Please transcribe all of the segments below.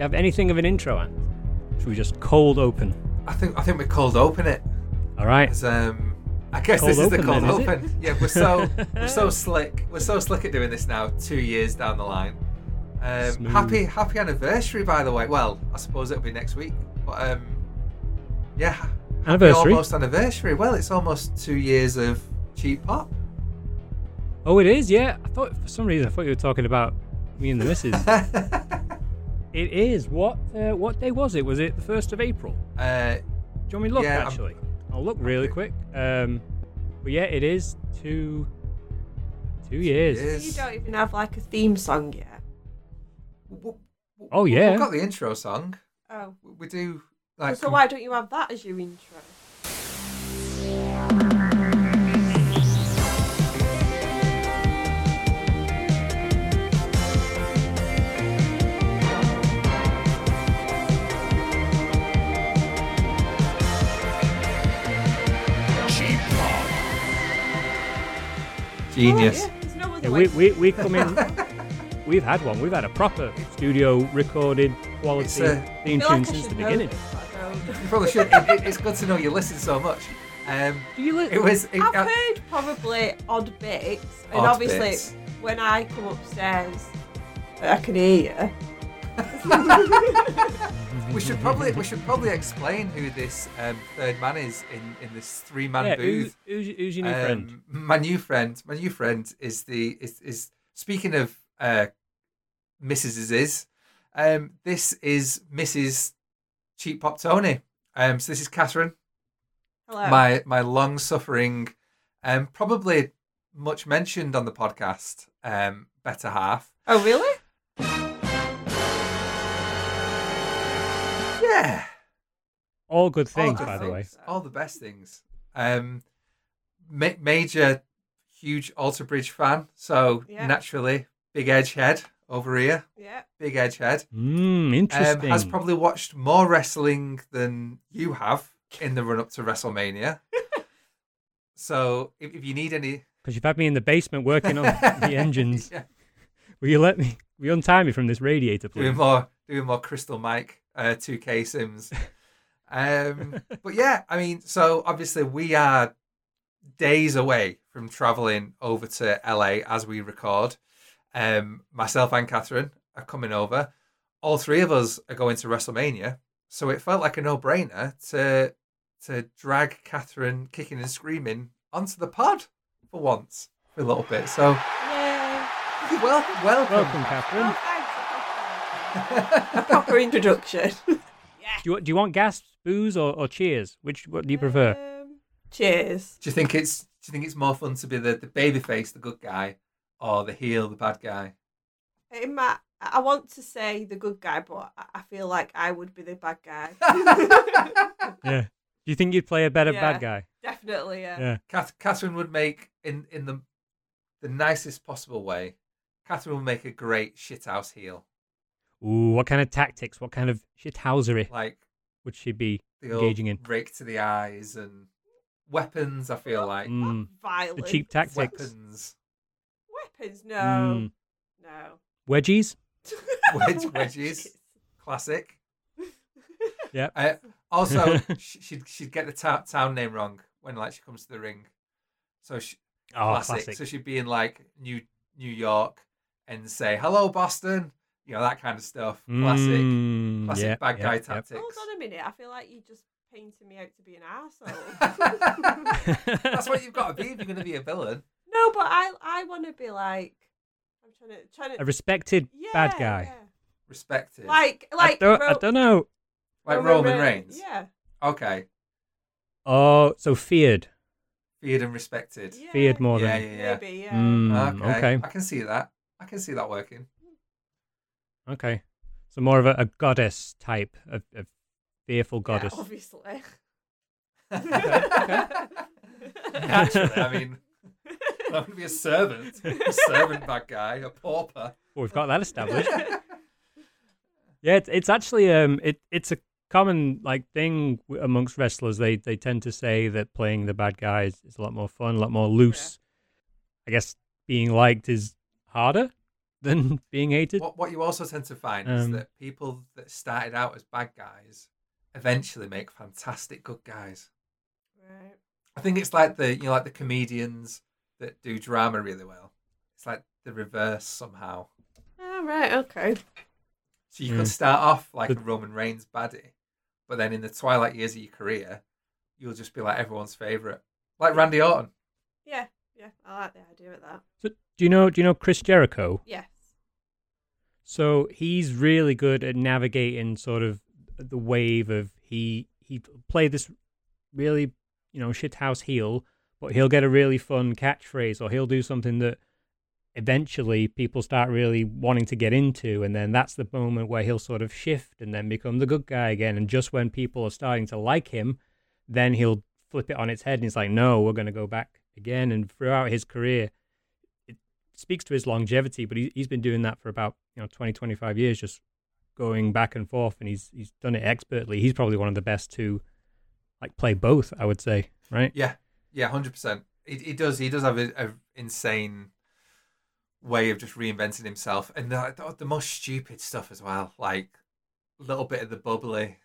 you have anything of an intro, Ant? Should we just cold open? I think I think we cold open it. All right. Um, I guess Cold this is the cold then, open. Yeah, we're so we're so slick. We're so slick at doing this now. Two years down the line. Um, happy happy anniversary, by the way. Well, I suppose it'll be next week. But um, yeah, Anniversary. almost anniversary. Well, it's almost two years of cheap pop. Oh, it is. Yeah. I thought for some reason I thought you were talking about me and the missus. it is. What uh, what day was it? Was it the first of April? uh, Do you want me to look Yeah, I'm- actually? I'll look really Okay. quick. Um, but yeah, it is two two years. years. You don't even have like a theme song yet. w- w- Oh, yeah. we've got the intro song. Oh. We do like. so com- why don't you have that as your intro? Genius. Oh, yeah, no Yeah, we, we, we come in. we've had one. We've had a proper studio recorded quality uh, theme tune like since the beginning. this, but I don't. You probably should. It, it- it's good to know you listen so much. Um, Do you li- it was. It, I've uh, heard probably odd bits, and Odd obviously bits. when I come upstairs, I can hear we should probably we should probably explain who this um, third man is in in this three man yeah, booth. who's, who's, who's your new friend? Um, My new friend, my new friend is the is is speaking of uh, Mrs. is um, this is Mrs. Cheap Pop Tony. Um, so this is Catherine, Hello. my my long suffering, um, probably much mentioned on the podcast, um, better half. oh really? All good All things, good by the way. all the best things. Um, ma- major, huge Alter Bridge fan, so Yeah. naturally, big edge head over here, Yeah. big edge head. Mm, Um, interesting. has probably watched more wrestling than you have in the run up to WrestleMania. so if, if you need any, Because you've had me in the basement working on the engines. yeah, Will you let me? Will you untie me from this radiator, please? doing more, doing more Crystal Mike, uh, 2K Sims. Um, but yeah, I mean, so obviously we are days away from traveling over to LA as we record. Um, myself and Catherine are coming over. All three of us are going to WrestleMania, so it felt like a no-brainer to to drag Catherine kicking and screaming onto the pod for once for a little bit. So Yay. welcome, welcome. Welcome, Catherine. Oh, thanks. A proper introduction. Do you, do you want gas, booze, or, or cheers? Which what do you prefer? Um, cheers. Do you think it's do you think it's more fun to be the, the baby face, the good guy, or the heel, the bad guy? In my, I want to say the good guy, but I- I feel like I would be the bad guy. Yeah. Do you think you'd play a better Yeah. bad guy? Definitely, yeah. Yeah. Cath- Catherine would make in in the the nicest possible way. Catherine would make a great shithouse heel, Ooh, what kind of tactics? What kind of shithousery like would she be the old engaging in? Break to the eyes and weapons. I feel like Mm, Violent. the cheap tactics. weapons, Weapons, no. Mm, No. wedgies. Wedge- wedges. classic. Yep. Uh, also, she'd she'd get the ta- town name wrong when like she comes to the ring. So she, Oh, classic. classic. So she'd be in like New New York and say hello Boston, you know that kind of stuff. Classic, Mm, classic yeah, bad yeah, guy yep. tactics. Hold on a minute. I feel like you just painted me out to be an asshole. That's what you've got to be if you're going to be a villain. no, but I I want to be like I'm trying to trying to A respected yeah, bad guy. yeah. Respected, Like like I, don't, I don't know. like Roman Reigns. Yeah. Okay, Oh, so feared. feared and respected. yeah. Feared more yeah, than. yeah, yeah. Maybe, yeah. Mm, Okay. okay. I can see that. I can see that working. Okay. So more of a, a goddess type, of a fearful goddess. Yeah, obviously. Naturally, I mean, I'm going to be a servant, a servant bad guy, a pauper. Well, we've got that established. yeah, it's, it's actually um, it it's a common like thing amongst wrestlers. They they tend to say that playing the bad guys is a lot more fun, a lot more loose. I guess being liked is harder. Than being hated. What what you also tend to find is Um, that people that started out as bad guys eventually make fantastic good guys. Right. I think it's like the you know like the comedians that do drama really well. It's like the reverse somehow. Oh, right. Okay. So you Mm. could start off like The- a Roman Reigns baddie, but then in the twilight years of your career, you'll just be like everyone's favorite, like Randy Orton. Yeah. Yeah. I like the idea of that. So, do you know? Do you know Chris Jericho? Yes. So he's really good at navigating sort of the wave of he he played this really you know shithouse heel, but he'll get a really fun catchphrase or he'll do something that eventually people start really wanting to get into, and then that's the moment where he'll sort of shift and then become the good guy again. And just when people are starting to like him, then he'll flip it on its head and he's like, "No, we're going to go back again." And throughout his career, speaks to his longevity, but he, he's been doing that for about you know 20, 25 years, just going back and forth, and he's he's done it expertly. He's probably one of the best to like play both, I would say, right? Yeah, yeah, hundred percent. He, he does. He does have a, a insane way of just reinventing himself, and the, the, the most stupid stuff as well. Like a little bit of the bubbly,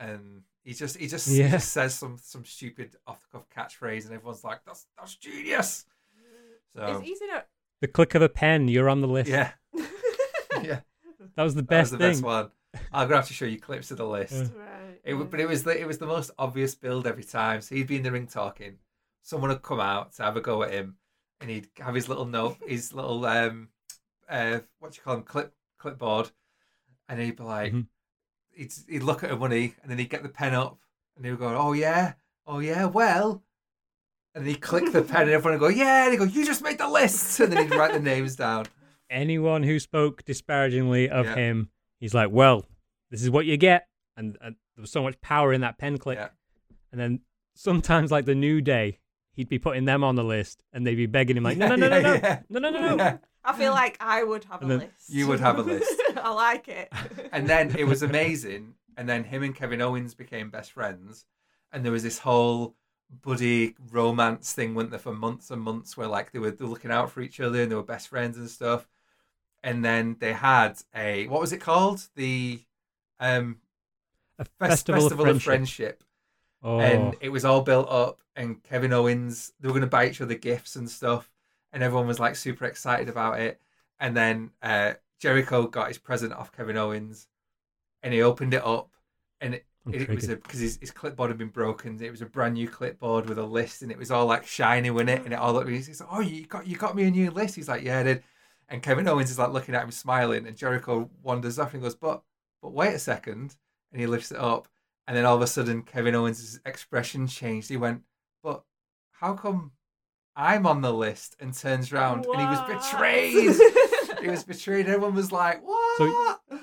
and he just he just, he just says some some stupid off the cuff catchphrase, and everyone's like, "That's that's genius." So It's easy to. The click of a pen, you're on the list. yeah, yeah, that was the that best was the thing. best one. I'm gonna have to show you clips of the list. Yeah. right. It, wa- but it was the, it was the most obvious build every time. So he'd be in the ring talking. Someone would come out to have a go at him, and he'd have his little note, his little um, uh, what do you call him, clip clipboard, and he'd be like, Mhm. he'd he'd look at her money, and then he'd get the pen up, and he'd go, oh yeah, oh yeah, well, and he'd click the pen, and everyone would go, yeah, and he'd go, you just made the list, and then he'd write the names down. Anyone who spoke disparagingly of Yeah. him, he's like, "Well, this is what you get," and, and there was so much power in that pen click. Yeah. And then sometimes, like the New Day, he'd be putting them on the list, and they'd be begging him, like, "No, no, no, no, no, Yeah, no, no, no, no." yeah. I feel like I would have a And then list. You would have a list. I like it. and then it was amazing. And then him and Kevin Owens became best friends, and there was this whole buddy romance thing went there for months and months, where like they were, they were looking out for each other and they were best friends and stuff. And then they had a what was it called? The um A festival, Festival, of of friendship. Friendship, Oh, and it was all built up. And Kevin Owens, they were going to buy each other gifts and stuff, and everyone was like super excited about it. And then uh, Jericho got his present off Kevin Owens, and he opened it up, and I'm it was triggered. because his, his clipboard had been broken. It was a brand new clipboard with a list, and it was all like shiny with it, and it all looked. He's like, "Oh, you got you got me a new list." He's like, "Yeah, I did." And Kevin Owens is like looking at him, smiling, and Jericho wanders off and goes, "But, but wait a second. and he lifts it up, and then all of a sudden Kevin Owens' expression changed. He went, "But how come I'm on the list?" And turns around, and he was betrayed. he was betrayed. Everyone was like, "What?" So-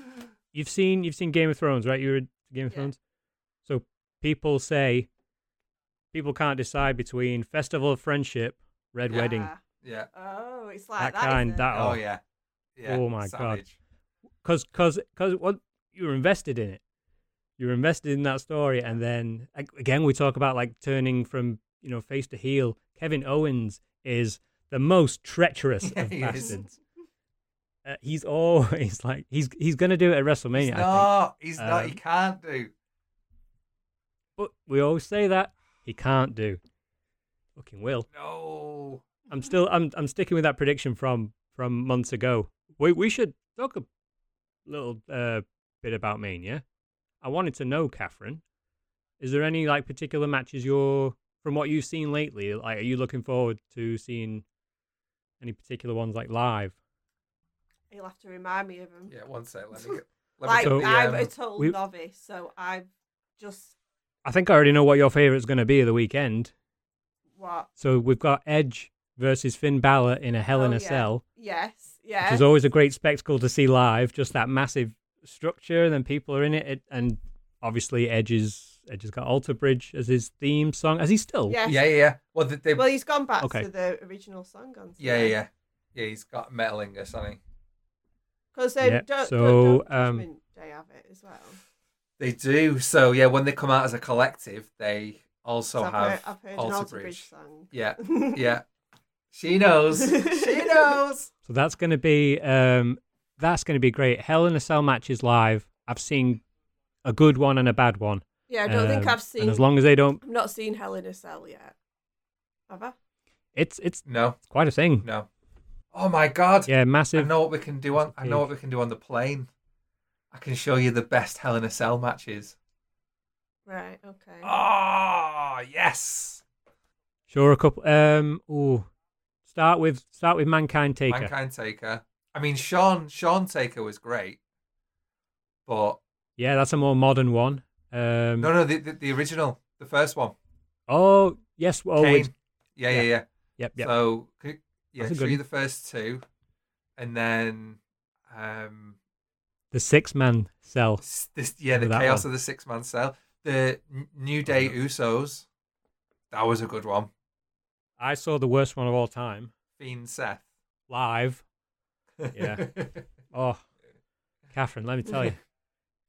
you've seen you've seen Game of Thrones, right? You were Game of Yeah. Thrones. So people say people can't decide between Festival of Friendship, Red Yeah. Wedding, Ah. yeah. Oh, it's that like that. is kind. it? That Oh yeah. Yeah. Oh, my God. because because because what you're invested in it. You're invested in that story, and then again we talk about like turning from you know face to heel. Kevin Owens is the most treacherous of bastards. Uh, he's always like he's he's gonna do it at WrestleMania, He's I think. not. He's not. He Um, can't do. But we always say that he can't do. Fucking will. No. I'm still I'm I'm sticking with that prediction from from months ago. We we should talk a little uh, bit about Mania. I wanted to know, Catherine, is there any like particular matches you're from what you've seen lately? Like, are you looking forward to seeing any particular ones like live? You'll have to remind me of them. Yeah. One sec. Let me get. Let like me So- I'm um, a total we- novice, so I've just I think I already know what your favorite's going to be of the weekend. what? So we've got Edge versus Finn Balor in a Hell in Oh, a yeah. Cell. Yes, yeah. which yeah. is always a great spectacle to see live. Just that massive structure, and then people are in it, it and obviously Edge's Edge has got Alter Bridge as his theme song. As he still? Yes. Yeah, yeah, yeah. Well, they, they, Well, he's gone back Okay. to the original song on. yeah, yeah, yeah. Yeah, he's got metalingus, hasn't he? Because they Yeah, don't, so, don't, don't um, Judgment Day have it as well. They do. So yeah, when they come out as a collective, they also So I've have heard, I've heard Alter Alter Bridge. Bridge song. Yeah, yeah. She knows. she knows. So that's going to be um, that's going to be great. Hell in a Cell matches live. I've seen a good one and a bad one. Yeah, I don't think Um, I've seen. And as long as they don't, I've not seen Hell in a Cell yet. Have I? it's it's No, it's quite a thing. no. Oh my god. Yeah, massive. I massive. know what we can do on. I know what we can do on the plane. I can show you the best Hell in a Cell matches. Right. Okay. Oh yes. Sure, a couple. Um, Oh. start with start with Mankind Taker. Mankind Taker. I mean, Shawn Shawn Taker was great, but Yeah, that's a more modern one. Um, no, no, the the, the original, the first one, Oh yes. Oh, Kane. it's- Yeah, yeah, yeah. yep, yep. So c- yeah, That's a good you one. the first two, and then um, the six man cell. this yeah, the chaos one. of the six man cell, the New Day Usos. That was a good one. I saw the worst one of all time Fiend Seth. live. Yeah. Oh, Catherine, let me tell you.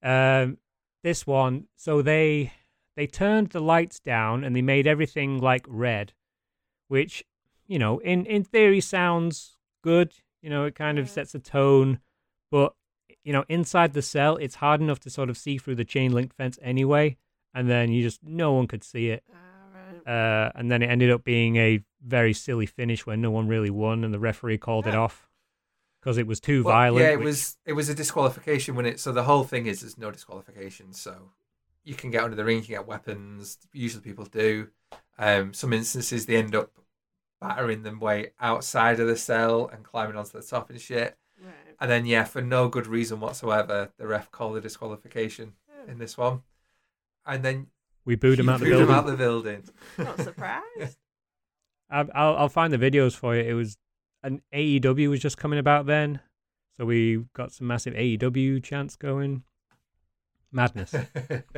Um, this one. So they they turned the lights down and they made everything like red, which you know, in in theory, sounds good. You know, it kind of sets a tone, but you know, inside the cell, it's hard enough to sort of see through the chain link fence anyway, and then you just no one could see it. Uh, and then it ended up being a very silly finish where no one really won, and the referee called it off because it was too Well, violent. Yeah, it which- was it was a disqualification when it. So the whole thing is there's no disqualification. So you can get under the ring, you can get weapons. Usually people do. Um, some instances they end up battering them way outside of the cell and climbing onto the top and shit. Right. And then yeah, for no good reason whatsoever, the ref called a disqualification Oh, in this one. And then We booed him out the booed building. him out the building. Not surprised. I'll, I'll I'll find the videos for you. It was an AEW was just coming about then, so we got some massive AEW chants going. Madness,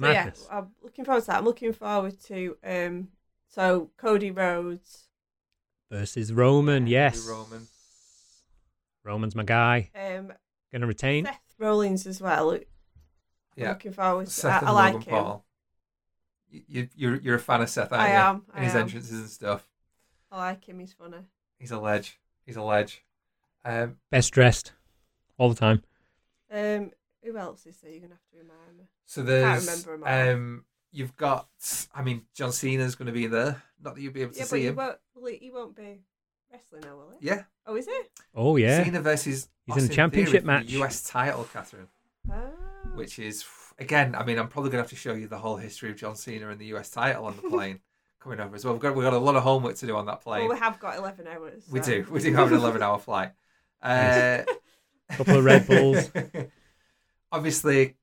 So yeah, madness. I'm looking forward to that. I'm looking forward to um. So Cody Rhodes, Versus Roman, Yeah, yes. Roman. Roman's my guy. um, Gonna retain. Seth Rollins as well. I'm yeah, looking forward to. Seth I, and I like Logan him. Paul. You, you, you're you're a fan of Seth, aren't I you? am, I And his am. entrances and stuff. I like him. He's funny. He's a ledge. He's a ledge. Um, Best dressed, all the time. Um, who else is there? You're gonna have to remind me. so there's remember 'em all. um, you've got. I mean, John Cena's going to be there. Not that you'll be able to Yeah, see he him. won't. Will he, he won't be wrestling now, will he? Yeah, Oh, is he? Oh yeah, Cena versus He's in a championship Theory match. the US title, Catherine. Oh. Which is again. I mean, I'm probably going to have to show you the whole history of John Cena and the US title on the plane coming over as well. We've got we've got a lot of homework to do on that plane. Well, we have got 11 hours. we do. We do have an 11 hour flight. Uh, Couple of Red Bulls. Obviously,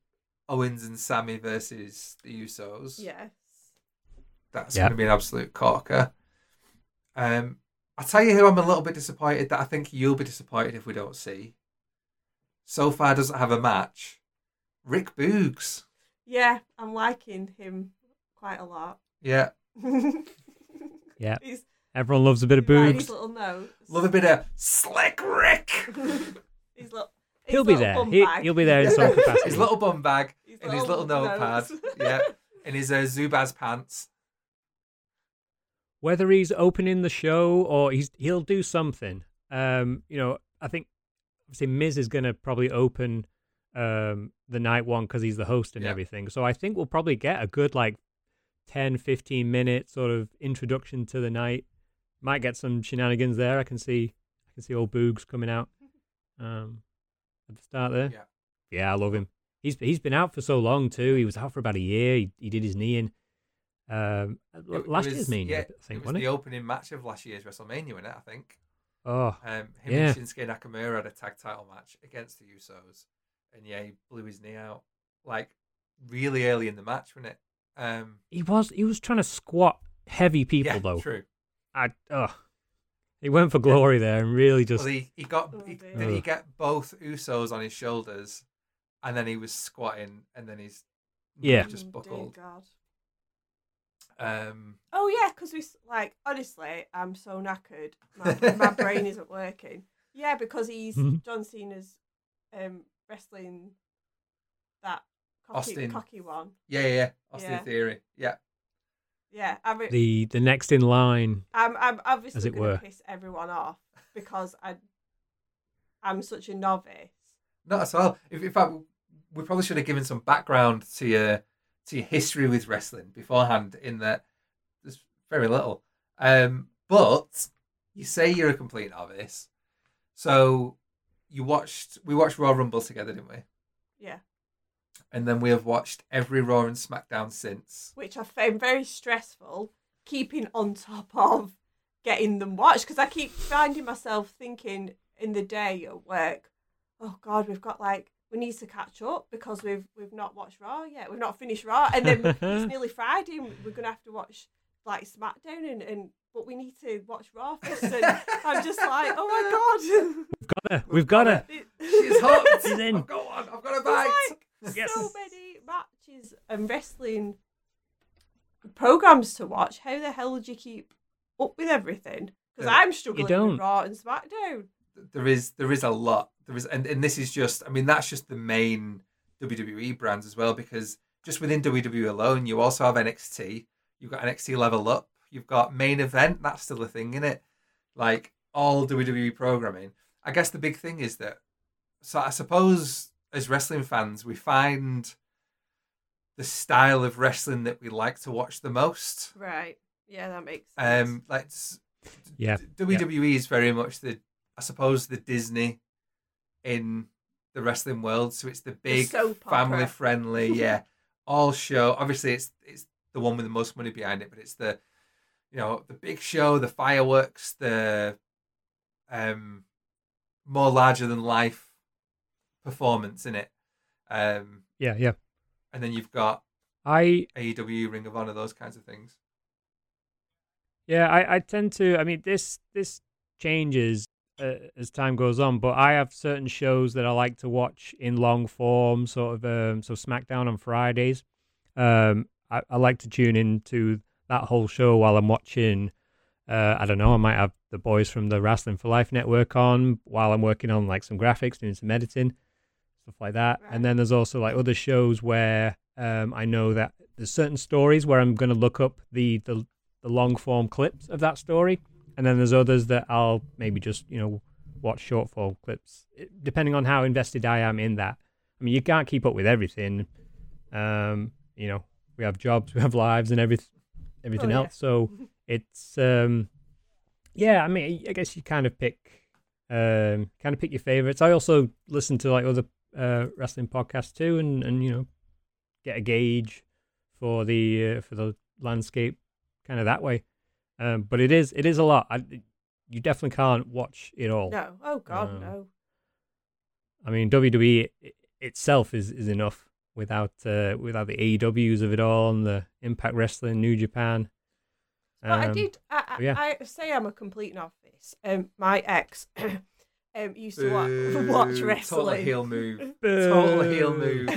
Owens and Sammy versus the Usos. Yes. That's Yeah. going to be an absolute corker. Um, I'll tell you who I'm a little bit disappointed that I think you'll be disappointed if we don't see. So far, doesn't have a match. Rick Boogs. Yeah, I'm liking him quite a lot. Yeah. Yeah. He's Everyone loves a bit of he's like his little notes. Love a bit of Slick Rick. his little, his He'll be there. He, he'll be there in some capacity. his little bum bag His and his little notepad. notes. yeah. And his uh, Zubaz pants. whether he's opening the show or he's he'll do something. Um, you know, I think obviously Miz is going to probably open um the night one because he's the host and Yeah. everything. So I think we'll probably get a good like 10, 15 minute sort of introduction to the night. Might get some shenanigans there. I can see I can see old Boogs coming out um at the start there. Yeah. Yeah, I love him. He's he's been out for so long too. He was out for about a year. He, he did his knee in. Um, It- it last was- year's Mania, yeah, I think, it was the it? opening match of last year's WrestleMania, wasn't it? I think. Oh, Um, him Yeah. and Shinsuke Nakamura had a tag title match against the Usos, and yeah, he blew his knee out like really early in the match, wasn't it? Um, he was he was trying to squat heavy people yeah, though. true. I ugh. He went for glory there and really just Well, he, he got Oh, he, dear. did he get both Usos on his shoulders, and then he was squatting, and then he's Yeah. just Oh, dear buckled. God. Um, Oh yeah, because we s- like honestly, I'm so knackered. My, my brain isn't working. Yeah, because he's. John Cena's um, wrestling that cocky, Austin. cocky one. yeah, yeah, yeah. Austin Yeah. Theory, yeah. Yeah, I mean, the the next in line. I'm I'm obviously as it going to were. piss everyone off because I I'm such a novice. Not at all. If, in fact, we probably should have given some background to your to your history with wrestling beforehand. In that there's very little. Um, but you say you're a complete novice, so you watched. We watched Royal Rumble together, didn't we? Yeah, And then we have watched every Raw and SmackDown since. which I found very stressful. Keeping on top of getting them watched because I keep finding myself thinking in the day at work, oh God, we've got like we need to catch up because we've we've not watched Raw yet. We've not finished Raw, and then it's nearly Friday, and we're gonna have to watch like SmackDown, and, and but we need to watch Raw first. And I'm just like, oh my God, We've got her. We've got her. She's hooked. She's in. I've got one. I've got a bite. like Yes. so many matches and wrestling programs to watch. How the hell would you keep up with everything? Because Yeah. I'm struggling don't. with Raw and SmackDown. there is there is a lot there is and, and this is just i mean that's just the main wwe brands as well because just within wwe alone you also have nxt you've got nxt level up you've got main event that's still a thing in it like all wwe programming i guess the big thing is that so i suppose as wrestling fans we find the style of wrestling that we like to watch the most Right. Yeah, that makes sense. um like Yeah. WWE is very much the, I suppose, the Disney in the wrestling world. So it's the big, soap family friendly, yeah, all show. Obviously, it's it's the one with the most money behind it, but it's the, you know, the big show, the fireworks, the, um, more larger than life performance in it. Um, Yeah, yeah. and then you've got I AEW, Ring of Honor, those kinds of things. Yeah, I, I tend to. I mean, this this changes uh, as time goes on, but I have certain shows that I like to watch in long form, sort of. Um, so SmackDown on Fridays. Um, I, I like to tune into that whole show while I'm watching. Uh, I don't know. I might have the boys from the Wrestling for Life network on while I'm working on like some graphics, doing some editing, stuff like that. Right. And then there's also like other shows where um, I know that there's certain stories where I'm going to look up the the the long form clips of that story, and then there's others that I'll maybe just you know watch short form clips, it- depending on how invested I am in that. I mean, you can't keep up with everything. Um, you know, we have jobs, we have lives, and everything, everything Oh, yeah. else. So it's um, yeah. I mean, I guess you kind of pick, um, kind of pick your favorites. I also listen to like other uh, wrestling podcast too, and and you know, get a gauge for the uh, for the landscape kind of that way. Um, but it is it is a lot. I, you definitely can't watch it all. no. Oh God, Um, no. I mean, WWE itself is, is enough without uh, without the AEWs of it all and the Impact Wrestling, New Japan. But I Um, did. I, I, yeah. I say I'm a complete novice. Um, my ex um used to wa- watch Boo. wrestling. Total heel move. Boo. Total heel move.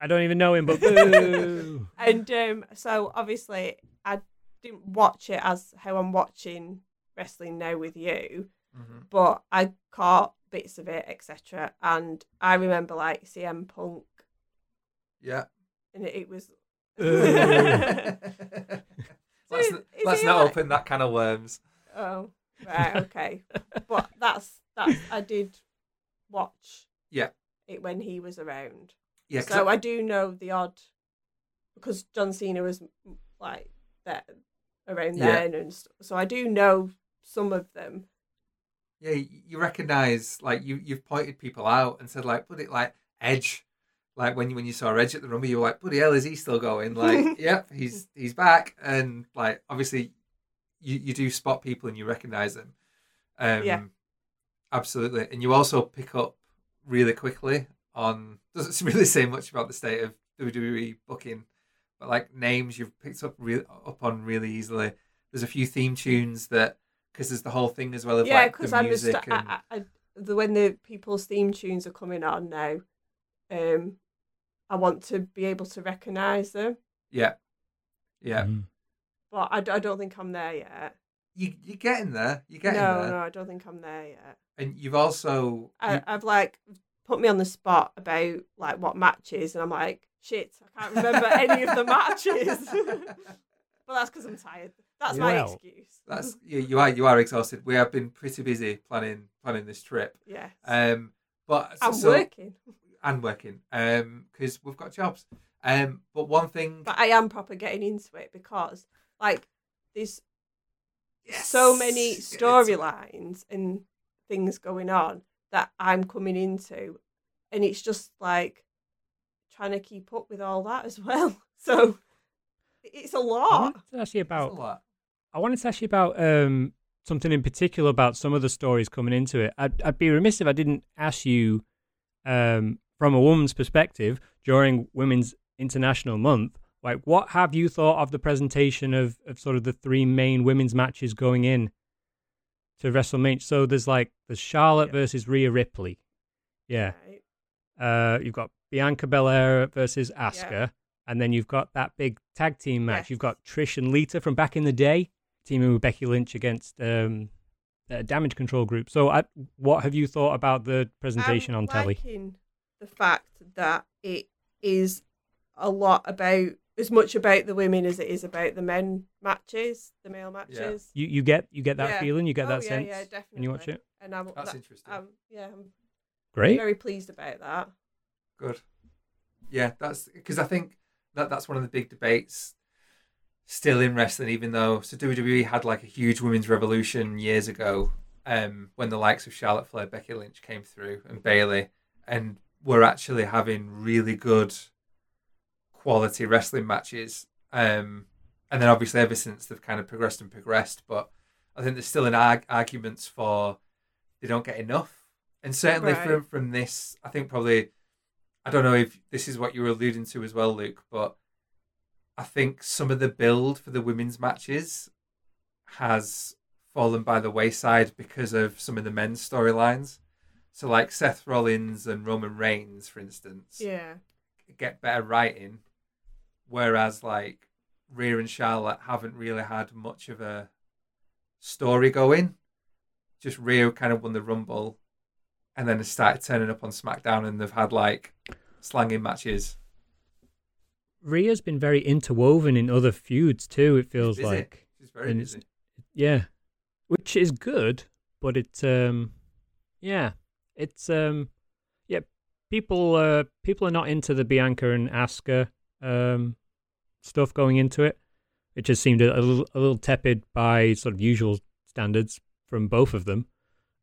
I don't even know him, but boo. and um, so obviously I didn't watch it as how I'm watching wrestling now with you, Mhm. but I caught bits of it, etc. And I remember like CM Punk, Yeah. and it, it was. Let's is- is let's not like- open that kind of worms. oh right, okay, but that's that's I did watch. Yeah. It when he was around. Yeah. So I- I do know the odd because John Cena was like that around Yeah. then, and st- so I do know some of them. yeah, you you recognize like you you've pointed people out and said like put it like Edge, like when you when you saw Edge at the Rumble, you were like, bloody hell, is he still going? Like, yep, he's he's back, and like obviously, you you do spot people and you recognize them. Um, Yeah. Absolutely, and you also pick up really quickly on doesn't really say much about the state of WWE booking, but like names you've picked up re- up on really easily. There's a few theme tunes that because there's the whole thing as well of yeah, like because the I'm music just and I, I, the when the people's theme tunes are coming on now, um, I want to be able to recognise them, yeah, yeah. Mm. but I don't think I'm there yet. You you're getting there. You're getting no, there, no, no, I don't think I'm there yet. and you've also I, you- I've like put me on the spot about like what matches, and I'm like, shit, I can't remember any of the matches. but that's because I'm tired. That's my excuse. That's you, you are you are exhausted. We have been pretty busy planning planning this trip. Yeah. Um, but I'm so- working, and working. Um, because we've got jobs. Um, but one thing. but I am proper getting into it because, like, there's so many Get into it. storylines and things going on that I'm coming into, and it's just like trying to keep up with all that as well. So it's a lot. wanted to ask you That's a about. lot. I wanted to ask you about um, something in particular about some of the stories coming into it. I'd, I'd be remiss if I didn't ask you, um, from a woman's perspective, during Women's International Month, like what have you thought of the presentation of, of sort of the three main women's matches going in to WrestleMania? So there's like the Charlotte Yeah. versus Rhea Ripley, yeah. Uh, you've got Bianca Belair versus Asuka, and then you've got that big tag team match. Yes. You've got Trish and Lita from back in the day teaming with Becky Lynch against um, a Damage Control Group. So, I, what have you thought about the presentation I'm on telly? the fact that it is a lot about as much about the women as it is about the men matches, the male matches. You you get you get that Yeah. feeling, you get oh, that yeah, sense yeah, definitely. when you watch it. And I'm That's that- interesting. um, yeah, I'm Great. very pleased about that. Good. Yeah, that's because I think that that's one of the big debates still in wrestling, even though so WWE had like a huge women's revolution years ago, um, when the likes of Charlotte Flair, Becky Lynch came through, and Bayley, and we're actually having really good quality wrestling matches. Um, and then obviously ever since they've kind of progressed and progressed, but I think there's still an arg- arguments for they don't get enough, and certainly Right. from from this, I think probably I don't know if this is what you were alluding to as well, Luke, but I think some of the build for the women's matches has fallen by the wayside because of some of the men's storylines. So, like Seth Rollins and Roman Reigns, for instance, Yeah. get better writing, whereas like Rhea and Charlotte haven't really had much of a story going. Just Rhea kind of won the Rumble, and then it started turning up on SmackDown, and they've had like slanging matches. Rhea's been very interwoven in other feuds too. It feels busy. like, She's very And busy. yeah, which is good, but it's um, yeah, it's um, yeah, people uh, people are not into the Bianca and Asuka um stuff going into it. It just seemed a, a little a little tepid by sort of usual standards from both of them.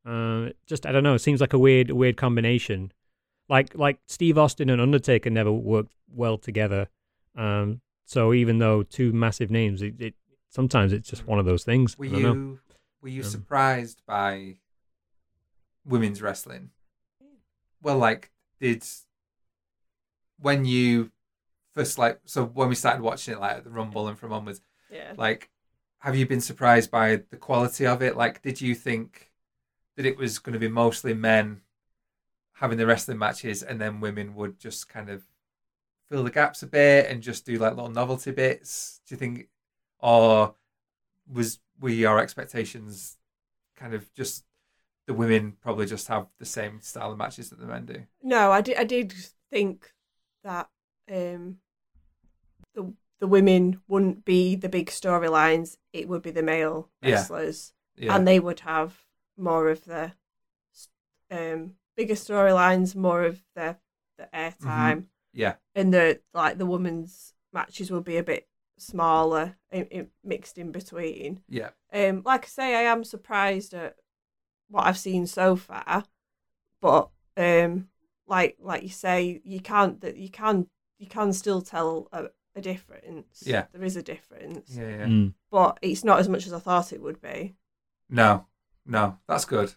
Uh, just I don't know. It seems like a weird weird combination. Like like Steve Austin and Undertaker never worked well together. Um, so even though two massive names, it, it sometimes it's just one of those things. Were I don't know. you were you Um, surprised by women's wrestling? Well, like did when you first like so when we started watching it like at the Rumble and from onwards, Yeah. like have you been surprised by the quality of it? Like, did you think that it was going to be mostly men having the wrestling matches, and then women would just kind of fill the gaps a bit and just do like little novelty bits? Do you think, or was were your expectations kind of just the women probably just have the same style of matches that the men do? No, I did. I did think that um, the the women wouldn't be the big storylines. It would be the male Yeah. wrestlers, Yeah, and they would have more of the um, bigger storylines, more of the the airtime, yeah, and the like. The women's matches will be a bit smaller, in, in, mixed in between. yeah, Um, like I say, I am surprised at what I've seen so far, but um, like like you say, you can't that you can you can still tell a, a difference. Yeah. there is a difference, yeah, yeah. Mm. but it's not as much as I thought it would be. No, no, that's good.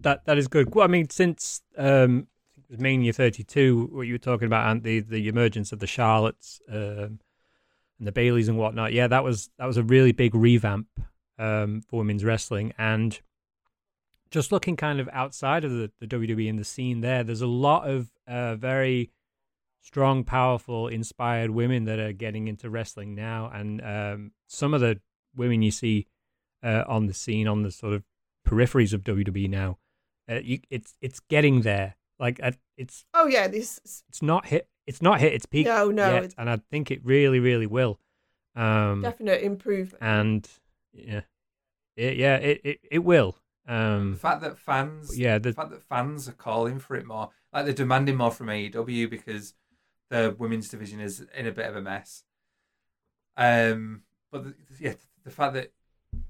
That that is good. Well, I mean, since um, it was Mania 32, what you were talking about, and the the emergence of the Charlottes um, and the Bayleys and whatnot. Yeah, that was that was a really big revamp um, for women's wrestling, and just looking kind of outside of the, the WWE and the scene there, there's a lot of uh, very strong, powerful, inspired women that are getting into wrestling now, and um, some of the women you see uh, on the scene on the sort of peripheries of WWE now. Uh, you, it's it's getting there. Like uh, it's Oh yeah, this it's not hit. It's not hit its peak No, no, yet, and I think it really, really will. Um, Definite improvement. and yeah, it, yeah, it, it, it will. The Um, fact that fans, yeah, the the, fact that fans are calling for it more, like they're demanding more from AEW because the women's division is in a bit of a mess. Um, but the, yeah, the fact that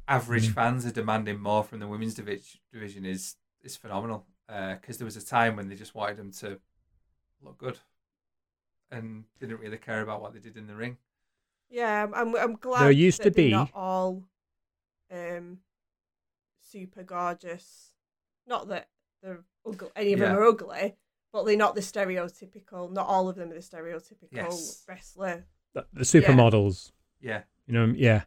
average Mm. fans are demanding more from the women's divi- division is is phenomenal. Because there was a time when they just wanted them to look good, and didn't really care about what they did in the ring. Yeah, I'm, I'm, I'm glad used that to be- not all um, super gorgeous. Not that they're ugly, any of them are ugly, but they're not the stereotypical. Not all of them are the stereotypical Yes. wrestler. the, the supermodels. Yeah, You know, yeah.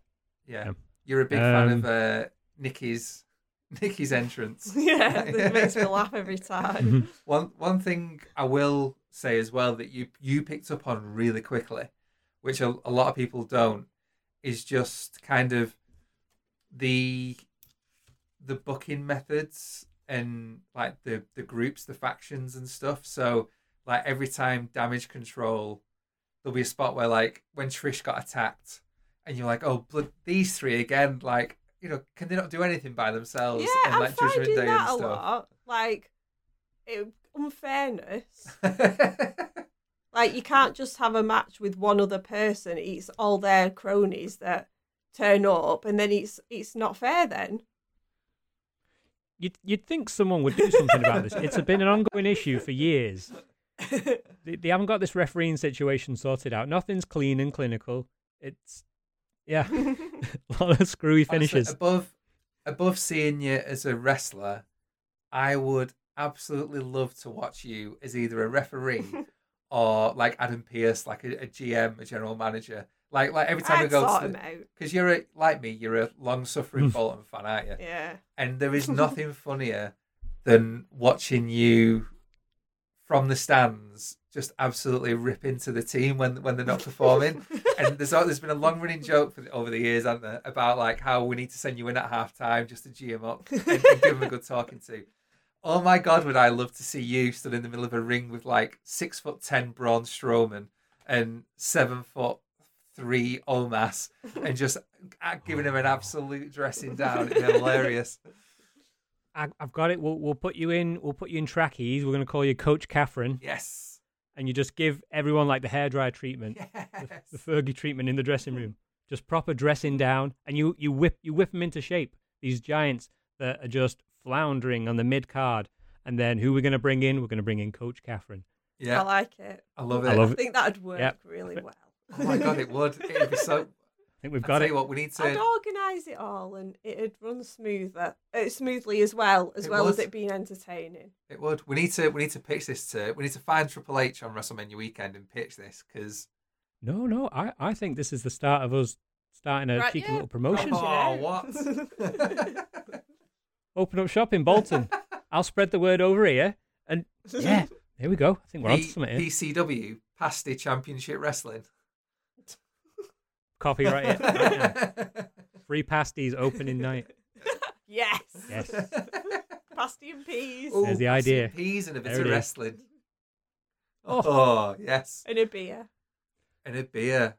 yeah. Yeah. You're a big fan Um, of uh, Nikki's Nikki's entrance. yeah, that makes me laugh every time. Mhm. One one thing I will say as well that you you picked up on really quickly, which a, a lot of people don't, is just kind of the the booking methods and like the the groups, the factions and stuff. So like every time damage control, there'll be a spot where like when Trish got attacked, and you're like, oh, blood, these three again, like. You know, can they not do anything by themselves? Yeah, and I'm like Judgment finding Day that and a lot. Like, it, unfairness. Like, you can't just have a match with one other person. It's all their cronies that turn up, and then it's it's not fair. Then You'd, you'd think someone would do something about this. It's been an ongoing issue for years. They, they haven't got this refereeing situation sorted out. Nothing's clean and clinical. It's, yeah, a lot of screwy Honestly, finishes. above above seeing you as a wrestler, I would absolutely love to watch you as either a referee or like Adam Pearce, like a, a GM, a general manager. Like like every time we I'd go sort to him out. because you're a, like me, you're a long suffering mm. Bolton fan, aren't you? Yeah. And there is nothing funnier than watching you from the stands just absolutely rip into the team when when they're not performing. and there's there's been a long running joke for the, over the years, hasn't there, about like how we need to send you in at half time just to G him up and, and give him a good talking to. Oh my god, would I love to see you stood in the middle of a ring with like six foot ten Braun Strowman and seven foot three Omos and just uh, giving him an absolute dressing down. It'd be hilarious. I, I've got it. We'll, we'll put you in. We'll put you in trackies. We're going to call you Coach Catherine, Yes. and you just give everyone like the hairdryer treatment, Yes. the Fergie treatment in the dressing room. Just proper dressing down, and you you whip you whip them into shape. These giants that are just floundering on the mid card, and then who we're going to bring in? We're going to bring in Coach Catherine. Yeah, I like it. I love it. I love I think that'd work Yep. really well. Oh my god, it would. It'd be so. I think we've I got tell it. you what, we need I'd to. organise it all, and it'd run smoother, uh, smoothly as well, as It well as it being entertaining. It would. We need to. We need to pitch this to. We need to find Triple H on WrestleMania weekend and pitch this because. No, no. I, I think this is the start of us starting a Right, cheeky yeah. little promotion. Oh, you what? Open up shop in Bolton. I'll spread the word over here, and yeah, there we go. I think we're onto P- something here. PCW Pasty Championship Wrestling. Copyright it. right now. Free pasties opening night. yes. Yes. Pasty and peas Ooh, There's the idea. and Peas and a bit There of it is. wrestling. Oh. Oh. yes, and a beer. and a beer,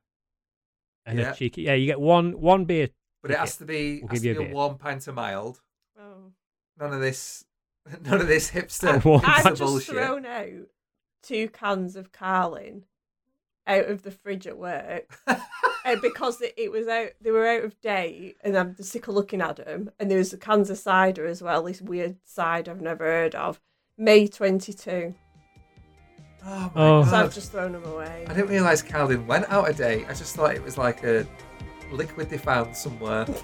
And Yeah. a cheeky. Yeah, you get one one beer. but it has to be we'll has give to you be a a beer. warm pint of mild. Oh. None of this, none of this hipster, Warm I've hipster just bullshit. thrown out two cans of Carling out of the fridge at work uh, because it, it was out. They were out of date, and I'm sick of looking at them. And there was cans of cider as well. This weird cider I've never heard of. May 22. Oh my Oh. So god! I've just thrown them away. I didn't realise Calvin went out a day. I just thought it was like a liquid they found somewhere.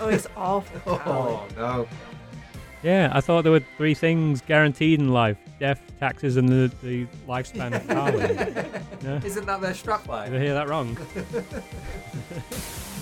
Oh, it's awful. Oh no! Yeah, I thought there were three things guaranteed in life: death, taxes, and the, the lifespan of Carling. Yeah. Isn't that their strap Did I hear that wrong?